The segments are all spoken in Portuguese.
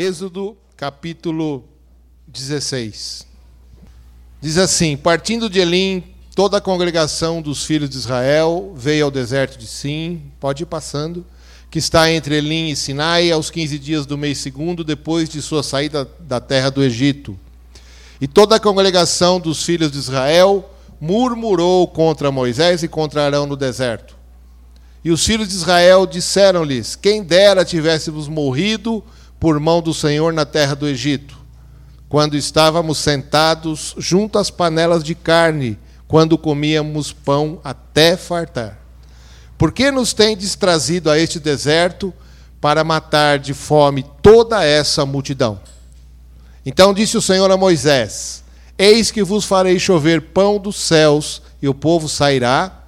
Êxodo capítulo 16. Diz assim: Partindo de Elim, toda a congregação dos filhos de Israel veio ao deserto de Sim, pode ir passando, que está entre Elim e Sinai, aos 15 dias do mês segundo, depois de sua saída da terra do Egito. E toda a congregação dos filhos de Israel murmurou contra Moisés e contra Arão no deserto. E os filhos de Israel disseram-lhes: Quem dera tivéssemos morrido por mão do Senhor na terra do Egito, quando estávamos sentados junto às panelas de carne, quando comíamos pão até fartar. Por que nos tendes trazido a este deserto para matar de fome toda essa multidão? Então disse o Senhor a Moisés: Eis que vos farei chover pão dos céus, e o povo sairá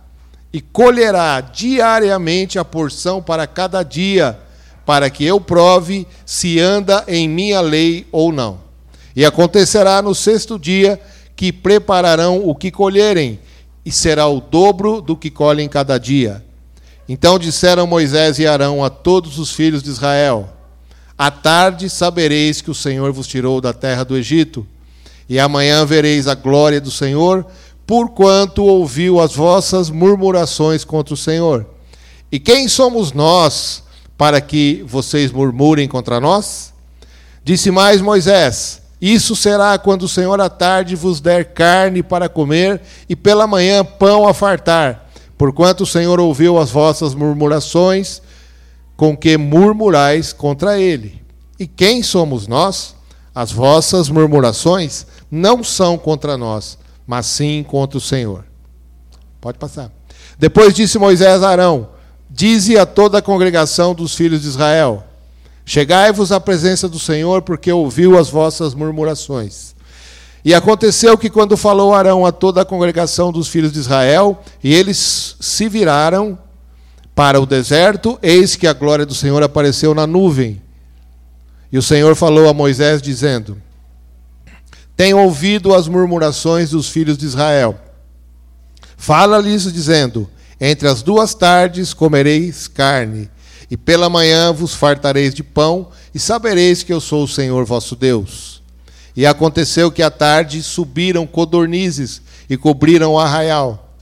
e colherá diariamente a porção para cada dia para que eu prove se anda em minha lei ou não. E acontecerá no sexto dia que prepararão o que colherem, e será o dobro do que colhem cada dia. Então disseram Moisés e Arão a todos os filhos de Israel: À tarde sabereis que o Senhor vos tirou da terra do Egito, e amanhã vereis a glória do Senhor, porquanto ouviu as vossas murmurações contra o Senhor. E quem somos nós para que vocês murmurem contra nós? Disse mais Moisés: Isso será quando o Senhor à tarde vos der carne para comer e pela manhã pão a fartar, porquanto o Senhor ouviu as vossas murmurações com que murmurais contra ele. E quem somos nós? As vossas murmurações não são contra nós, mas sim contra o Senhor. Pode passar. Depois disse Moisés a Arão: Dize a toda a congregação dos filhos de Israel: Chegai-vos à presença do Senhor, porque ouviu as vossas murmurações. E aconteceu que, quando falou Arão a toda a congregação dos filhos de Israel, e eles se viraram para o deserto, eis que a glória do Senhor apareceu na nuvem. E o Senhor falou a Moisés, dizendo: Tenho ouvido as murmurações dos filhos de Israel. Fala-lhes, dizendo: entre as duas tardes comereis carne, e pela manhã vos fartareis de pão, e sabereis que eu sou o Senhor vosso Deus. E aconteceu que à tarde subiram codornizes e cobriram o arraial.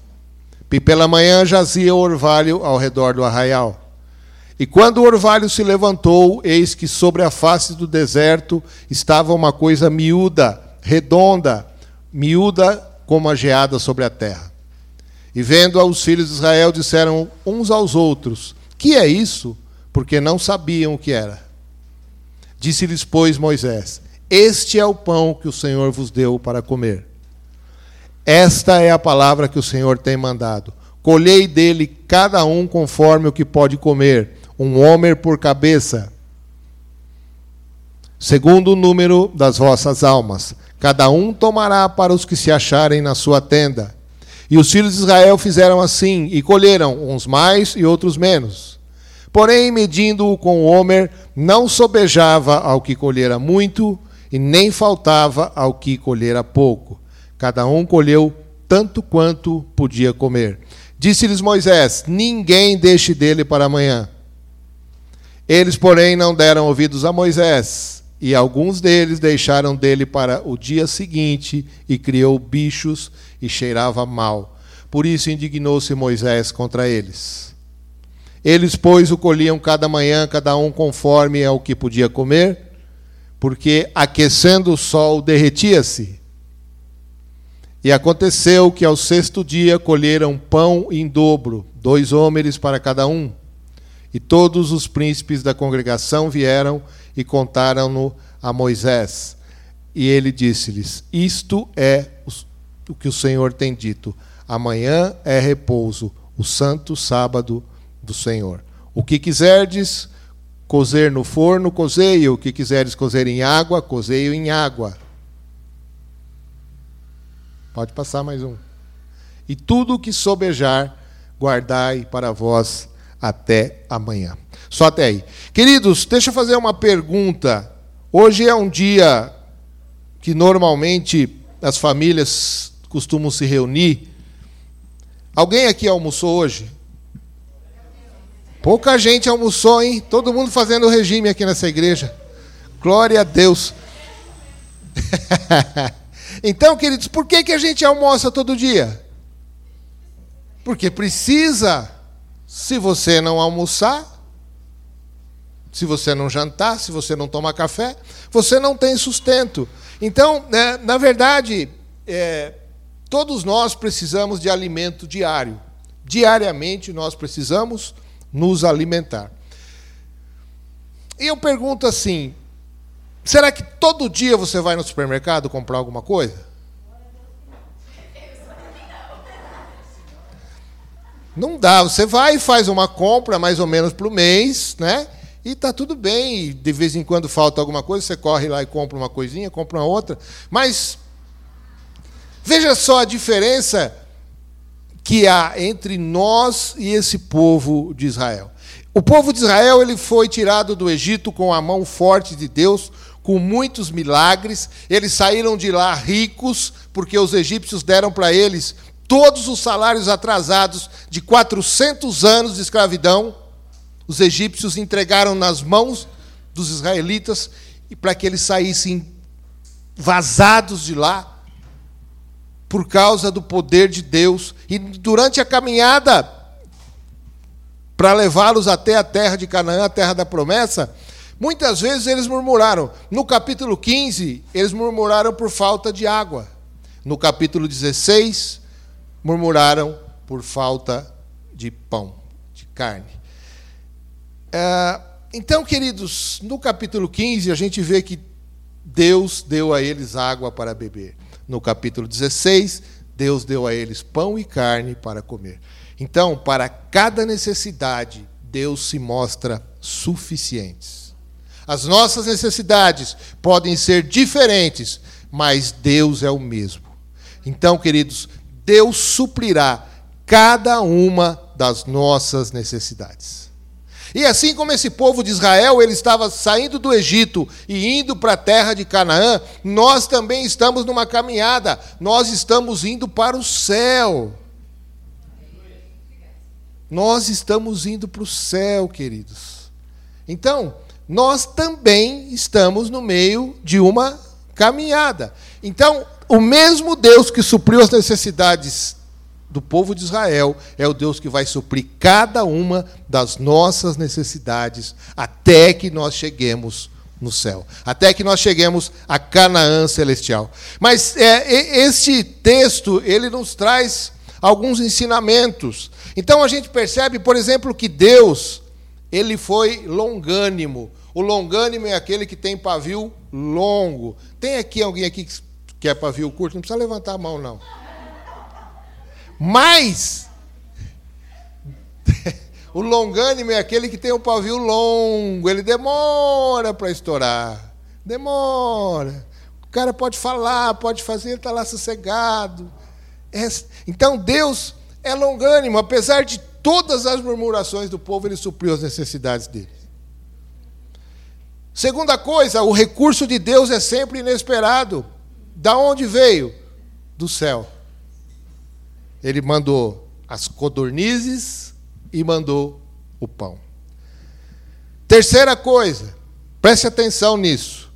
E pela manhã jazia o orvalho ao redor do arraial. E quando o orvalho se levantou, eis que sobre a face do deserto estava uma coisa miúda, redonda, miúda como a geada sobre a terra. E vendo os filhos de Israel, disseram uns aos outros: Que é isso? Porque não sabiam o que era. Disse-lhes, pois, Moisés: Este é o pão que o Senhor vos deu para comer. Esta é a palavra que o Senhor tem mandado. Colhei dele cada um conforme o que pode comer, um homem por cabeça, segundo o número das vossas almas. Cada um tomará para os que se acharem na sua tenda. E os filhos de Israel fizeram assim, e colheram, uns mais e outros menos. Porém, medindo-o com homer, não sobejava ao que colhera muito, e nem faltava ao que colhera pouco. Cada um colheu tanto quanto podia comer. Disse-lhes Moisés: Ninguém deixe dele para amanhã. Eles, porém, não deram ouvidos a Moisés e alguns deles deixaram dele para o dia seguinte, e criou bichos e cheirava mal. Por isso indignou-se Moisés contra eles. Eles, pois, o colhiam cada manhã, cada um conforme ao que podia comer, porque aquecendo o sol derretia-se. E aconteceu que ao sexto dia colheram pão em dobro, dois homens para cada um. E todos os príncipes da congregação vieram e contaram-no a Moisés. E ele disse-lhes: Isto é o que o Senhor tem dito. Amanhã é repouso, o santo sábado do Senhor. O que quiserdes cozer no forno, cozeio. O que quiseres cozer em água, cozeio em água. Pode passar mais um. E tudo o que sobejar, guardai para vós até amanhã. Só até aí. Queridos, deixa eu fazer uma pergunta. Hoje é um dia que normalmente as famílias costumam se reunir. Alguém aqui almoçou hoje? Pouca gente almoçou, hein? Todo mundo fazendo regime aqui nessa igreja. Glória a Deus. então, queridos, por que, que a gente almoça todo dia? Porque precisa. Se você não almoçar, se você não jantar, se você não tomar café, você não tem sustento. Então, né, na verdade, é, todos nós precisamos de alimento diário. Diariamente nós precisamos nos alimentar. E eu pergunto assim: será que todo dia você vai no supermercado comprar alguma coisa? Não dá, você vai e faz uma compra mais ou menos o mês, né? E está tudo bem, de vez em quando falta alguma coisa, você corre lá e compra uma coisinha, compra uma outra. Mas veja só a diferença que há entre nós e esse povo de Israel. O povo de Israel ele foi tirado do Egito com a mão forte de Deus, com muitos milagres. Eles saíram de lá ricos, porque os egípcios deram para eles todos os salários atrasados de 400 anos de escravidão. Os egípcios entregaram nas mãos dos israelitas e para que eles saíssem vazados de lá por causa do poder de Deus. E durante a caminhada para levá-los até a terra de Canaã, a terra da promessa, muitas vezes eles murmuraram. No capítulo 15, eles murmuraram por falta de água. No capítulo 16, murmuraram por falta de pão, de carne. É, então, queridos, no capítulo 15, a gente vê que Deus deu a eles água para beber. No capítulo 16, Deus deu a eles pão e carne para comer. Então, para cada necessidade, Deus se mostra suficiente. As nossas necessidades podem ser diferentes, mas Deus é o mesmo. Então, queridos, Deus suprirá cada uma das nossas necessidades. E assim como esse povo de Israel, ele estava saindo do Egito e indo para a terra de Canaã, nós também estamos numa caminhada, nós estamos indo para o céu. Nós estamos indo para o céu, queridos. Então, nós também estamos no meio de uma caminhada. Então, o mesmo Deus que supriu as necessidades do povo de Israel é o Deus que vai suprir cada uma das nossas necessidades até que nós cheguemos no céu, até que nós cheguemos a Canaã celestial. Mas é, este texto ele nos traz alguns ensinamentos. Então a gente percebe, por exemplo, que Deus ele foi longânimo. O longânimo é aquele que tem pavio longo. Tem aqui alguém aqui que quer pavio curto? Não precisa levantar a mão não. Mas o longânimo é aquele que tem o pavio longo, ele demora para estourar. Demora. O cara pode falar, pode fazer, ele está lá sossegado. É, então Deus é longânimo, apesar de todas as murmurações do povo, ele supriu as necessidades dele. Segunda coisa, o recurso de Deus é sempre inesperado. Da onde veio? Do céu. Ele mandou as codornizes e mandou o pão. Terceira coisa, preste atenção nisso.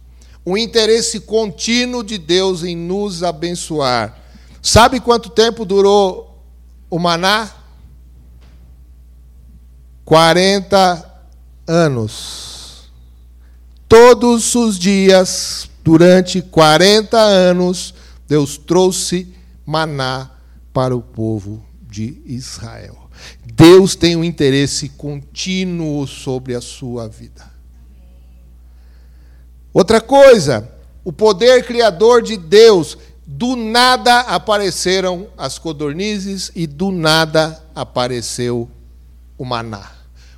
O interesse contínuo de Deus em nos abençoar Sabe quanto tempo durou o maná? 40 anos. Todos os dias, durante 40 anos, Deus trouxe maná para o povo de Israel. Deus tem um interesse contínuo sobre a sua vida. Outra coisa, o poder criador de Deus do nada apareceram as codornizes e do nada apareceu o maná.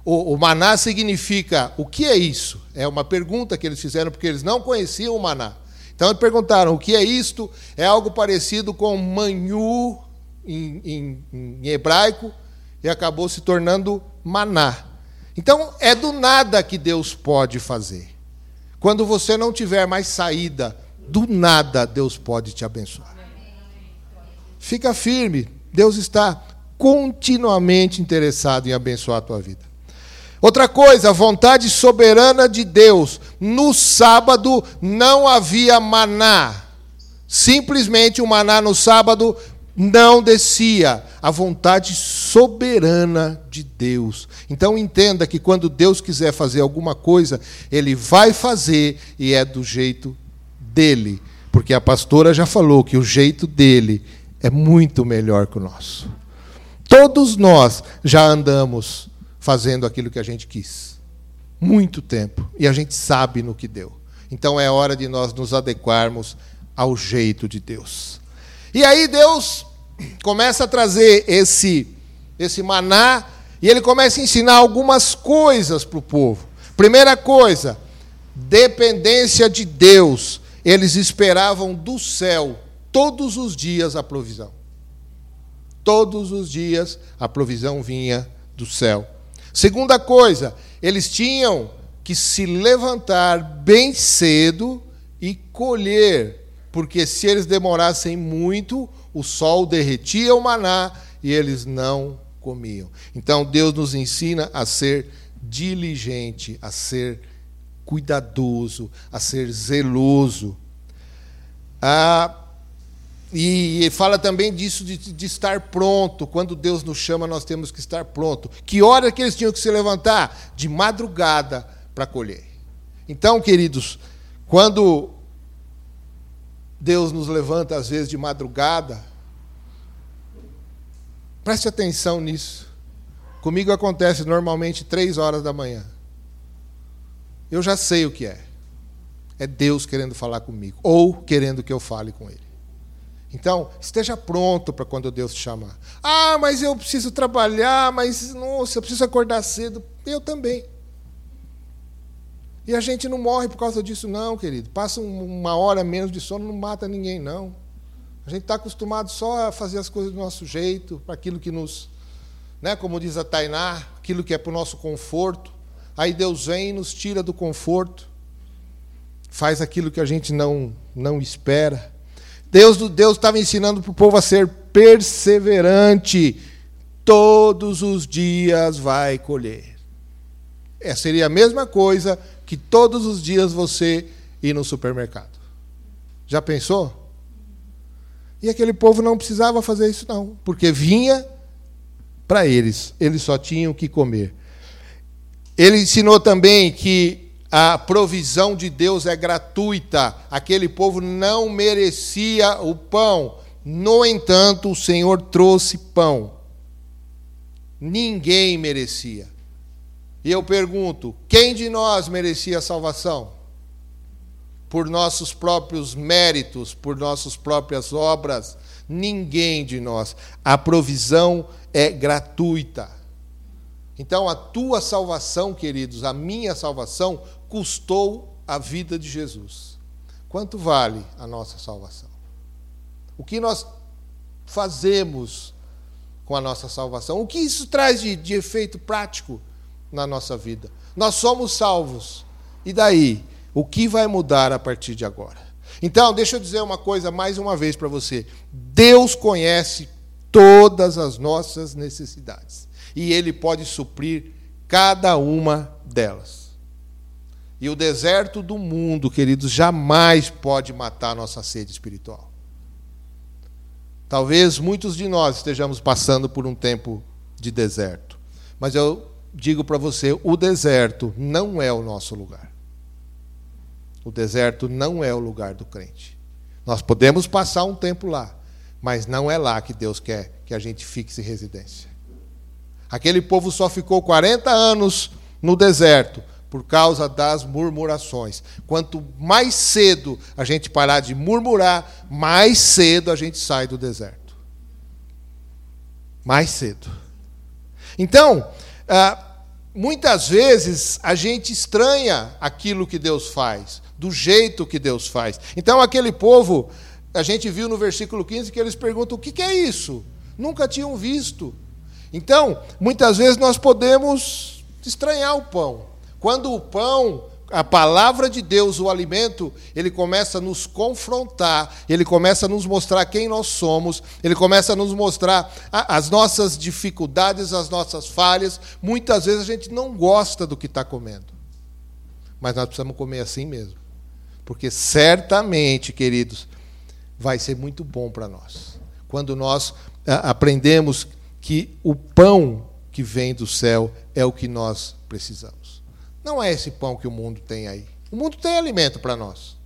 O, o, maná significa o que é isso? É uma pergunta que eles fizeram porque eles não conheciam o maná. Então eles perguntaram o que é isto? É algo parecido com manhu em, em, em hebraico e acabou se tornando maná. Então é do nada que Deus pode fazer. Quando você não tiver mais saída do nada Deus pode te abençoar. Fica firme, Deus está continuamente interessado em abençoar a tua vida. Outra coisa, a vontade soberana de Deus. No sábado não havia maná. Simplesmente o maná no sábado não descia. A vontade soberana de Deus. Então entenda que quando Deus quiser fazer alguma coisa, Ele vai fazer e é do jeito dele. Porque a pastora já falou que o jeito dele é muito melhor que o nosso. Todos nós já andamos fazendo aquilo que a gente quis. Muito tempo. E a gente sabe no que deu. Então é hora de nós nos adequarmos ao jeito de Deus. E aí Deus começa a trazer esse, esse maná e ele começa a ensinar algumas coisas para o povo. Primeira coisa, dependência de Deus. Eles esperavam do céu todos os dias a provisão. Todos os dias a provisão vinha do céu. Segunda coisa, eles tinham que se levantar bem cedo e colher, porque se eles demorassem muito, o sol derretia o maná e eles não comiam. Então Deus nos ensina a ser diligente, a ser cuidadoso, a ser zeloso. Ah, e fala também disso de, de, estar pronto. Quando Deus nos chama, nós temos que estar pronto. Que hora que eles tinham que se levantar? De madrugada para colher. Então, queridos, quando Deus nos levanta às vezes de madrugada, preste atenção nisso. Comigo acontece normalmente três horas da manhã. Eu já sei o que é. É Deus querendo falar comigo, ou querendo que eu fale com Ele. Então, esteja pronto para quando Deus te chamar. Ah, mas eu preciso trabalhar, mas nossa, eu preciso acordar cedo. Eu também. E a gente não morre por causa disso, não, querido. Passa uma hora menos de sono, não mata ninguém, não. A gente está acostumado só a fazer as coisas do nosso jeito, para aquilo que nos. Né, como diz a Tainá, aquilo que é para o nosso conforto. Aí Deus vem e nos tira do conforto, faz aquilo que a gente não, não espera. Deus Deus estava ensinando para o povo a ser perseverante. Todos os dias vai colher. É, seria a mesma coisa que todos os dias você ir no supermercado. Já pensou? E aquele povo não precisava fazer isso, não, porque vinha para eles, eles só tinham que comer. Ele ensinou também que a provisão de Deus é gratuita. Aquele povo não merecia o pão. No entanto, o Senhor trouxe pão. Ninguém merecia. E eu pergunto: quem de nós merecia a salvação? Por nossos próprios méritos, por nossas próprias obras? Ninguém de nós. A provisão é gratuita. Então, a tua salvação, queridos, a minha salvação, custou a vida de Jesus. Quanto vale a nossa salvação? O que nós fazemos com a nossa salvação? O que isso traz de, de efeito prático na nossa vida? Nós somos salvos. E daí? O que vai mudar a partir de agora? Então, deixa eu dizer uma coisa mais uma vez para você. Deus conhece todas as nossas necessidades. E Ele pode suprir cada uma delas. E o deserto do mundo, queridos, jamais pode matar a nossa sede espiritual. Talvez muitos de nós estejamos passando por um tempo de deserto. Mas eu digo para você: o deserto não é o nosso lugar. O deserto não é o lugar do crente. Nós podemos passar um tempo lá, mas não é lá que Deus quer que a gente fixe residência. Aquele povo só ficou 40 anos no deserto por causa das murmurações. Quanto mais cedo a gente parar de murmurar, mais cedo a gente sai do deserto. Mais cedo. Então, ah, muitas vezes a gente estranha aquilo que Deus faz, do jeito que Deus faz. Então, aquele povo, a gente viu no versículo 15 que eles perguntam: o que é isso? Nunca tinham visto. Então, muitas vezes nós podemos estranhar o pão. Quando o pão a palavra de Deus, o alimento, ele começa a nos confrontar, ele começa a nos mostrar quem nós somos, ele começa a nos mostrar as nossas dificuldades, as nossas falhas. Muitas vezes a gente não gosta do que está comendo, mas nós precisamos comer assim mesmo, porque certamente, queridos, vai ser muito bom para nós. Quando nós aprendemos que o pão que vem do céu é o que nós precisamos. Não é esse pão que o mundo tem aí. O mundo tem alimento para nós.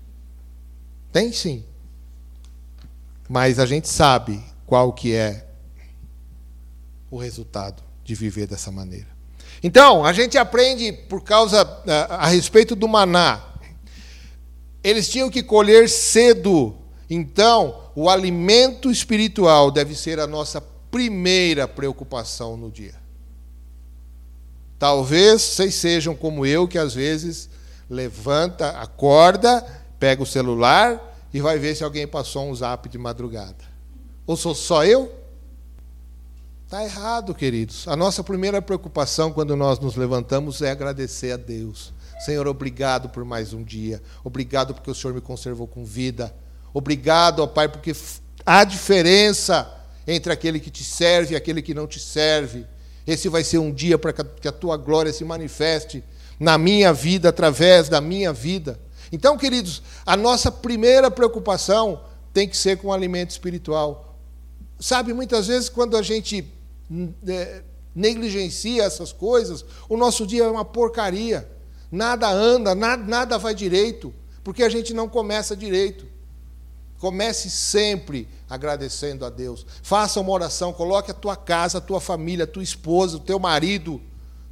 Tem sim. Mas a gente sabe qual que é o resultado de viver dessa maneira. Então, a gente aprende por causa a, a respeito do maná. Eles tinham que colher cedo. Então, o alimento espiritual deve ser a nossa primeira preocupação no dia. Talvez vocês sejam como eu, que às vezes levanta, acorda, pega o celular e vai ver se alguém passou um zap de madrugada. Ou sou só eu? Está errado, queridos. A nossa primeira preocupação quando nós nos levantamos é agradecer a Deus. Senhor, obrigado por mais um dia. Obrigado porque o Senhor me conservou com vida. Obrigado, ó Pai, porque há diferença entre aquele que te serve e aquele que não te serve. Esse vai ser um dia para que a tua glória se manifeste na minha vida, através da minha vida. Então, queridos, a nossa primeira preocupação tem que ser com o alimento espiritual. Sabe, muitas vezes, quando a gente é, negligencia essas coisas, o nosso dia é uma porcaria. Nada anda, nada, nada vai direito, porque a gente não começa direito. Comece sempre agradecendo a Deus. Faça uma oração, coloque a tua casa, a tua família, a tua esposa, o teu marido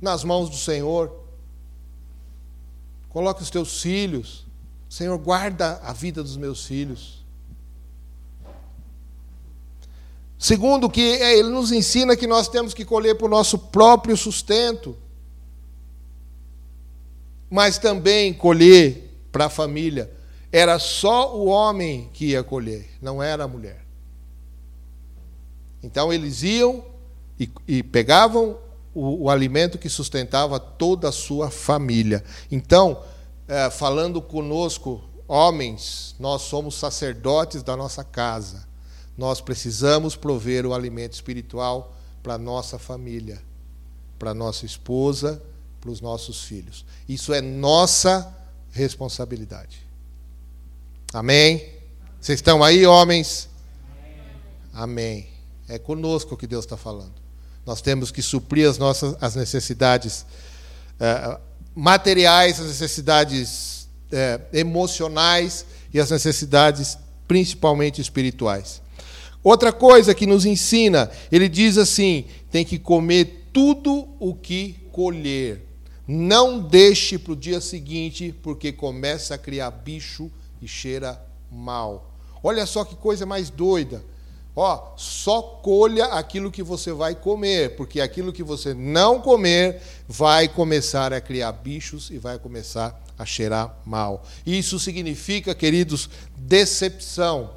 nas mãos do Senhor. Coloque os teus filhos. Senhor, guarda a vida dos meus filhos. Segundo, que é, ele nos ensina que nós temos que colher para o nosso próprio sustento, mas também colher para a família. Era só o homem que ia colher, não era a mulher. Então eles iam e, e pegavam o, o, alimento que sustentava toda a sua família. Então, é, falando conosco, homens, nós somos sacerdotes da nossa casa. Nós precisamos prover o alimento espiritual para a nossa família, para a nossa esposa, para os nossos filhos. Isso é nossa responsabilidade. Amém? Vocês estão aí, homens? Amém. É conosco que Deus está falando. Nós temos que suprir as nossas as necessidades é, materiais, as necessidades é, emocionais e as necessidades principalmente espirituais. Outra coisa que nos ensina, ele diz assim: tem que comer tudo o que colher. Não deixe para o dia seguinte, porque começa a criar bicho e cheira mal. Olha só que coisa mais doida. Ó, só colha aquilo que você vai comer, porque aquilo que você não comer vai começar a criar bichos e vai começar a cheirar mal. Isso significa, queridos, decepção.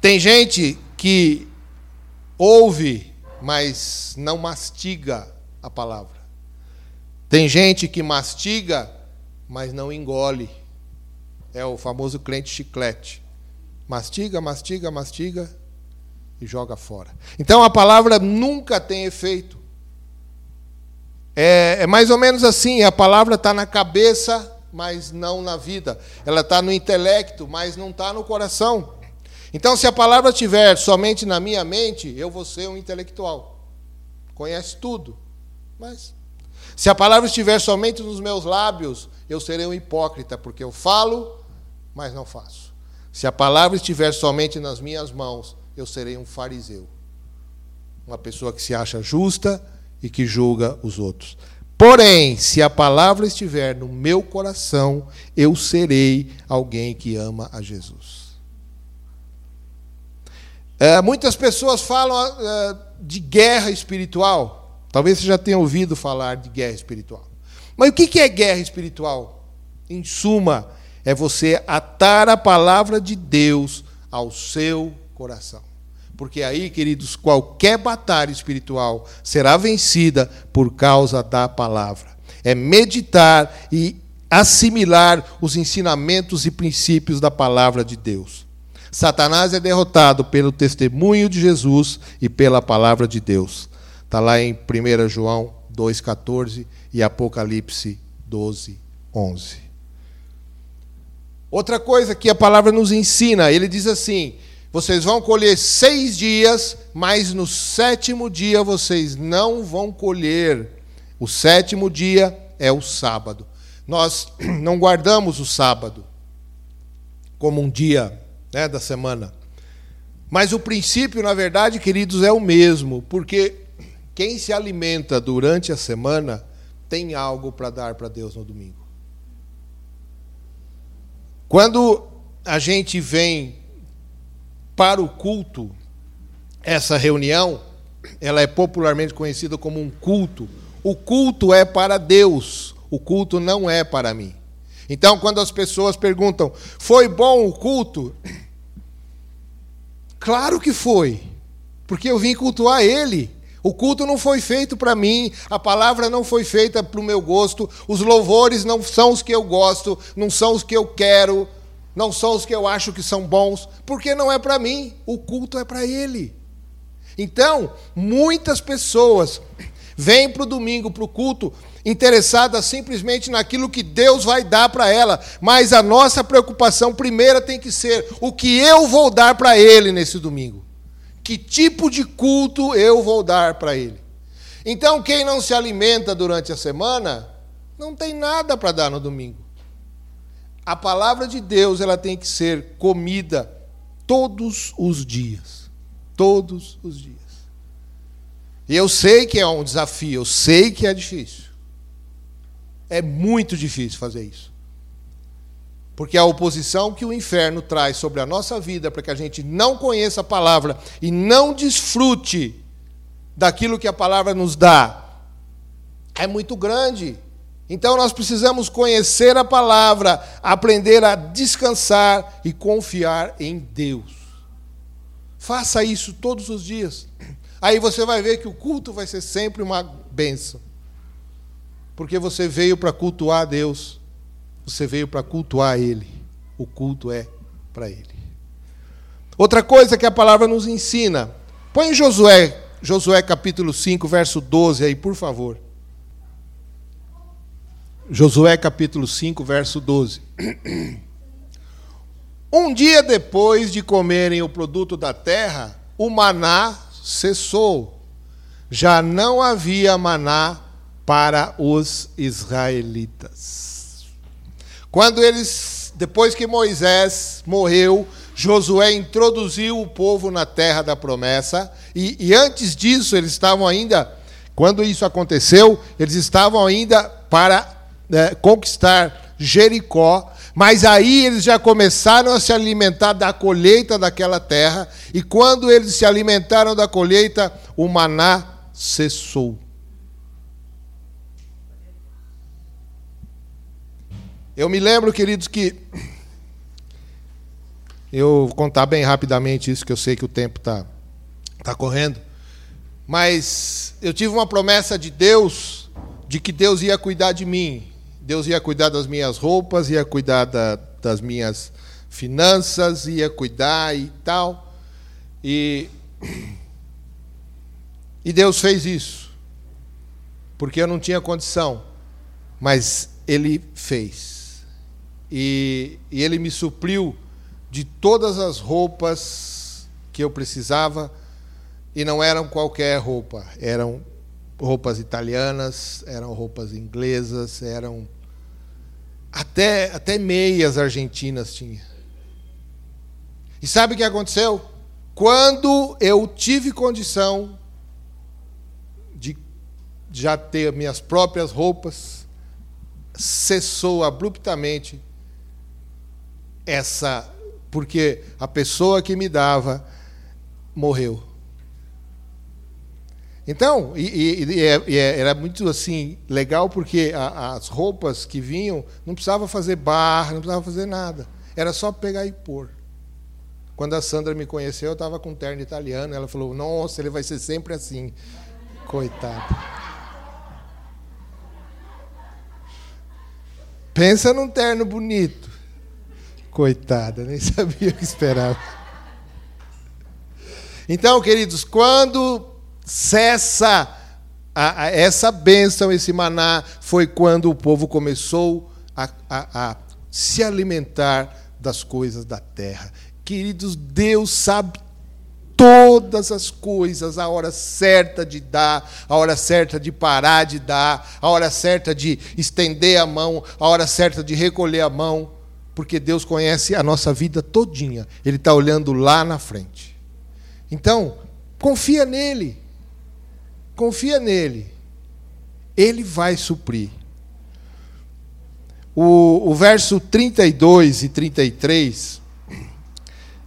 Tem gente que ouve, mas não mastiga a palavra. Tem gente que mastiga, mas não engole. É o famoso crente chiclete. Mastiga, mastiga, mastiga e joga fora. Então a palavra nunca tem efeito. É, é mais ou menos assim: a palavra está na cabeça, mas não na vida. Ela está no intelecto, mas não está no coração. Então, se a palavra estiver somente na minha mente, eu vou ser um intelectual. Conhece tudo. Mas se a palavra estiver somente nos meus lábios, eu serei um hipócrita, porque eu falo, mas não faço. Se a palavra estiver somente nas minhas mãos, eu serei um fariseu. Uma pessoa que se acha justa e que julga os outros. Porém, se a palavra estiver no meu coração, eu serei alguém que ama a Jesus. É, muitas pessoas falam é, de guerra espiritual. Talvez você já tenha ouvido falar de guerra espiritual. Mas o que é guerra espiritual? Em suma, é você atar a palavra de Deus ao seu coração. Porque aí, queridos, qualquer batalha espiritual será vencida por causa da palavra. É meditar e assimilar os ensinamentos e princípios da palavra de Deus. Satanás é derrotado pelo testemunho de Jesus e pela palavra de Deus. Está lá em 1 João 2,14 e Apocalipse 12, 11. Outra coisa que a palavra nos ensina, ele diz assim: vocês vão colher seis dias, mas no sétimo dia vocês não vão colher. O sétimo dia é o sábado. Nós não guardamos o sábado como um dia né, da semana. Mas o princípio, na verdade, queridos, é o mesmo, porque quem se alimenta durante a semana tem algo para dar para Deus no domingo. Quando a gente vem para o culto, essa reunião, ela é popularmente conhecida como um culto. O culto é para Deus, o culto não é para mim. Então, quando as pessoas perguntam, foi bom o culto? Claro que foi, porque eu vim cultuar Ele. O culto não foi feito para mim, a palavra não foi feita para o meu gosto, os louvores não são os que eu gosto, não são os que eu quero, não são os que eu acho que são bons, porque não é para mim, o culto é para Ele. Então, muitas pessoas vêm para o domingo, para o culto, interessada simplesmente naquilo que Deus vai dar para ela, mas a nossa preocupação primeira tem que ser o que eu vou dar para ele nesse domingo. Que tipo de culto eu vou dar para ele? Então, quem não se alimenta durante a semana, não tem nada para dar no domingo. A palavra de Deus, ela tem que ser comida todos os dias. Todos os dias. E eu sei que é um desafio, eu sei que é difícil. É muito difícil fazer isso. Porque a oposição que o inferno traz sobre a nossa vida, para que a gente não conheça a palavra e não desfrute daquilo que a palavra nos dá, é muito grande. Então nós precisamos conhecer a palavra, aprender a descansar e confiar em Deus. Faça isso todos os dias. Aí você vai ver que o culto vai ser sempre uma benção. Porque você veio para cultuar a Deus, você veio para cultuar Ele. O culto é para Ele. Outra coisa que a palavra nos ensina, põe Josué, Josué capítulo 5, verso 12 aí, por favor. Josué capítulo 5, verso 12. Um dia depois de comerem o produto da terra, o maná cessou. Já não havia maná para os israelitas. Quando eles, depois que Moisés morreu, Josué introduziu o povo na terra da promessa, e, e antes disso, eles estavam ainda, quando isso aconteceu, eles estavam ainda para é, conquistar Jericó, mas aí eles já começaram a se alimentar da colheita daquela terra, e quando eles se alimentaram da colheita, o maná cessou. Eu me lembro, queridos, que. Eu vou contar bem rapidamente isso, que eu sei que o tempo está tá correndo. Mas eu tive uma promessa de Deus, de que Deus ia cuidar de mim. Deus ia cuidar das minhas roupas, ia cuidar da, das minhas finanças, ia cuidar e tal. E, e Deus fez isso. Porque eu não tinha condição. Mas Ele fez e, e ele me supriu de todas as roupas que eu precisava e não eram qualquer roupa, eram roupas italianas, eram roupas inglesas, eram até até meias argentinas tinha. E sabe o que aconteceu? Quando eu tive condição de já ter minhas próprias roupas, cessou abruptamente essa. Porque a pessoa que me dava morreu. Então, e, e, e, é, é, era muito assim legal porque a, as roupas que vinham não precisava fazer barra, não precisava fazer nada. Era só pegar e pôr. Quando a Sandra me conheceu, eu estava com um terno italiano. Ela falou: Nossa, ele vai ser sempre assim. Coitado. Pensa num terno bonito. Coitada, nem sabia o que esperava. Então, queridos, quando cessa a, a, essa bênção, esse maná, foi quando o povo começou a, a se alimentar das coisas da terra. Queridos, Deus sabe todas as coisas, a hora certa de dar, a hora certa de parar de dar, a hora certa de estender a mão, a hora certa de recolher a mão, porque Deus conhece a nossa vida todinha. Ele está olhando lá na frente. Então, confia nele. Confia nele. Ele vai suprir. O, o verso 32 e 33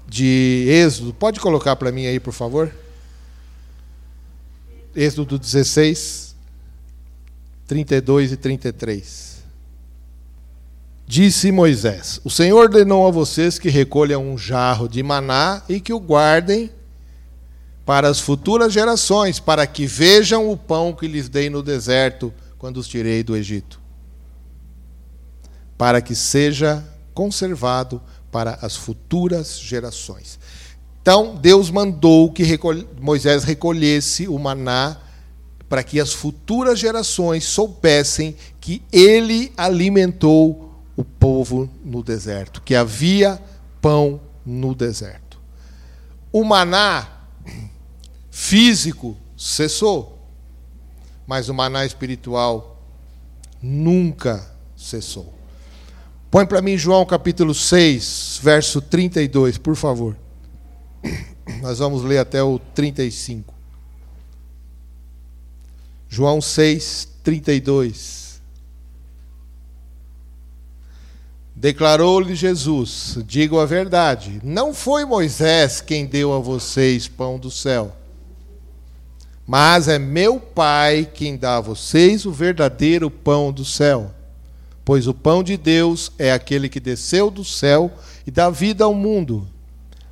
de Êxodo. Pode colocar para mim aí, por favor? Êxodo 16, 32 e 33. Disse Moisés: O Senhor ordenou a vocês que recolham um jarro de maná e que o guardem para as futuras gerações, para que vejam o pão que lhes dei no deserto quando os tirei do Egito, para que seja conservado para as futuras gerações. Então, Deus mandou que Moisés recolhesse o maná para que as futuras gerações soubessem que ele alimentou o povo no deserto, que havia pão no deserto. O maná físico cessou, mas o maná espiritual nunca cessou. Põe para mim João capítulo 6, verso 32, por favor. Nós vamos ler até o 35. João 6, 32. Declarou-lhe Jesus: Digo a verdade, não foi Moisés quem deu a vocês pão do céu, mas é meu Pai quem dá a vocês o verdadeiro pão do céu pois o pão de Deus é aquele que desceu do céu e dá vida ao mundo.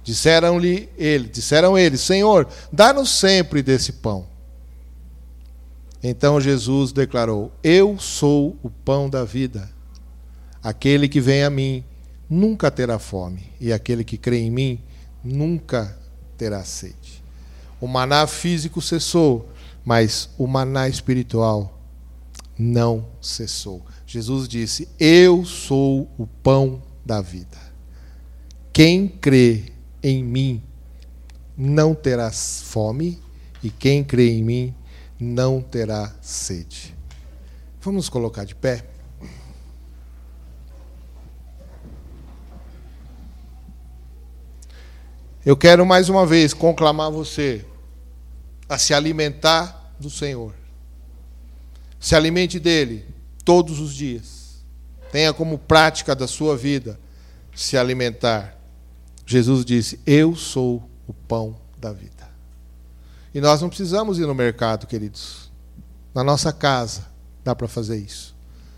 Disseram-lhe ele, disseram ele, Senhor, dá-nos sempre desse pão. Então Jesus declarou: Eu sou o pão da vida. Aquele que vem a mim nunca terá fome, e aquele que crê em mim nunca terá sede. O maná físico cessou, mas o maná espiritual não cessou. Jesus disse: Eu sou o pão da vida. Quem crê em mim não terá fome, e quem crê em mim não terá sede. Vamos colocar de pé? Eu quero mais uma vez conclamar você a se alimentar do Senhor. Se alimente dele todos os dias. Tenha como prática da sua vida se alimentar. Jesus disse: Eu sou o pão da vida. E nós não precisamos ir no mercado, queridos. Na nossa casa dá para fazer isso.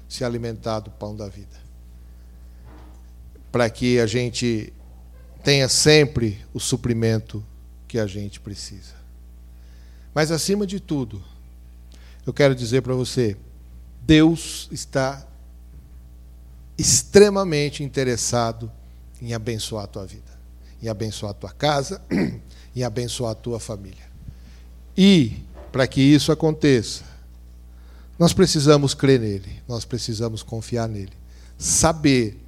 Se alimentar do pão da vida. Para que a gente tenha sempre o suprimento que a gente precisa. Mas acima de tudo, eu quero dizer para você, Deus está extremamente interessado em abençoar a tua vida, em abençoar a tua casa, em abençoar a tua família. E, para que isso aconteça, nós precisamos crer nele, nós precisamos confiar nele, saber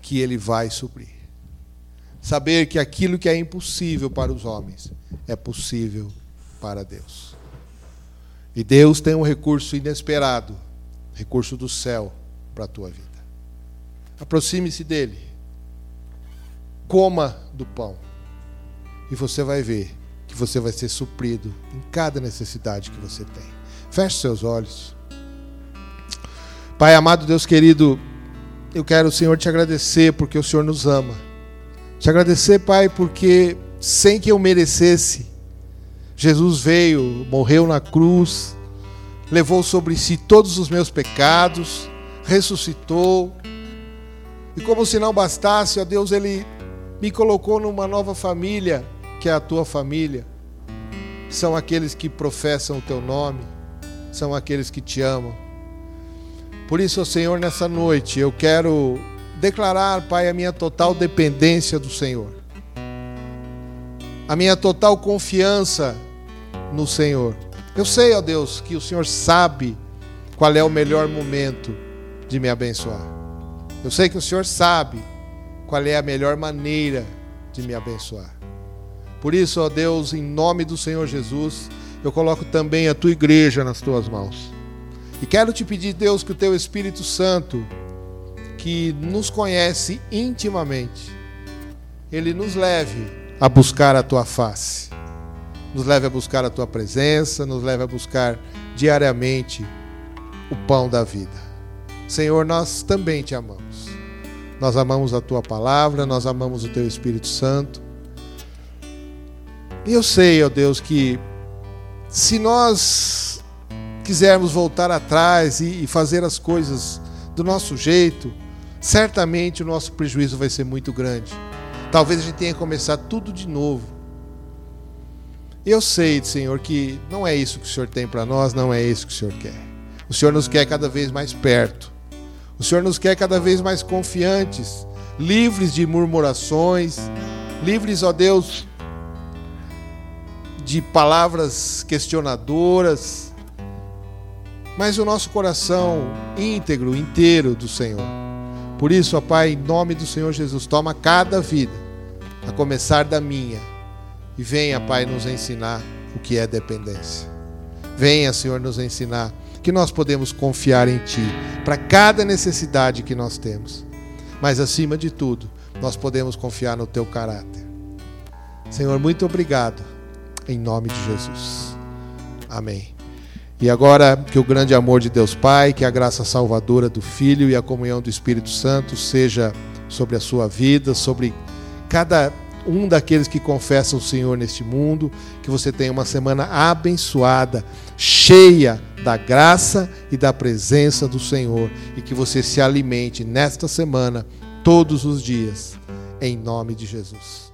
que ele vai suprir. Saber que aquilo que é impossível para os homens é possível para Deus. E Deus tem um recurso inesperado, recurso do céu para a tua vida. Aproxime-se dele. Coma do pão. E você vai ver que você vai ser suprido em cada necessidade que você tem. Feche seus olhos. Pai amado, Deus querido, eu quero, Senhor, te agradecer porque o Senhor nos ama. Te agradecer, Pai, porque sem que eu merecesse, Jesus veio, morreu na cruz, levou sobre si todos os meus pecados, ressuscitou. E como se não bastasse, ó Deus, Ele me colocou numa nova família, que é a tua família. São aqueles que professam o teu nome, são aqueles que te amam. Por isso, Senhor, nessa noite eu quero declarar, Pai, a minha total dependência do Senhor, a minha total confiança no Senhor. Eu sei, ó Deus, que o Senhor sabe qual é o melhor momento de me abençoar. Eu sei que o Senhor sabe qual é a melhor maneira de me abençoar. Por isso, ó Deus, em nome do Senhor Jesus, eu coloco também a tua igreja nas tuas mãos. E quero te pedir, Deus, que o teu Espírito Santo, que nos conhece intimamente, ele nos leve a buscar a tua face, nos leve a buscar a tua presença, nos leve a buscar diariamente o pão da vida. Senhor, nós também te amamos. Nós amamos a tua palavra, nós amamos o teu Espírito Santo. E eu sei, ó Deus, que se nós quisermos voltar atrás e fazer as coisas do nosso jeito, certamente o nosso prejuízo vai ser muito grande. Talvez a gente tenha que começar tudo de novo. Eu sei, Senhor, que não é isso que o Senhor tem para nós, não é isso que o Senhor quer. O Senhor nos quer cada vez mais perto. O Senhor nos quer cada vez mais confiantes, livres de murmurações, livres, ó Deus, de palavras questionadoras, mas o nosso coração íntegro, inteiro do Senhor. Por isso, ó Pai, em nome do Senhor Jesus, toma cada vida, a começar da minha, e venha, Pai, nos ensinar o que é dependência. Venha, Senhor, nos ensinar que nós podemos confiar em Ti para cada necessidade que nós temos. Mas acima de tudo, nós podemos confiar no Teu caráter. Senhor, muito obrigado, em nome de Jesus. Amém. E agora que o grande amor de Deus Pai, que a graça salvadora do Filho e a comunhão do Espírito Santo seja sobre a sua vida, sobre cada um daqueles que confessam o Senhor neste mundo, que você tenha uma semana abençoada, cheia da graça e da presença do Senhor e que você se alimente nesta semana, todos os dias, em nome de Jesus.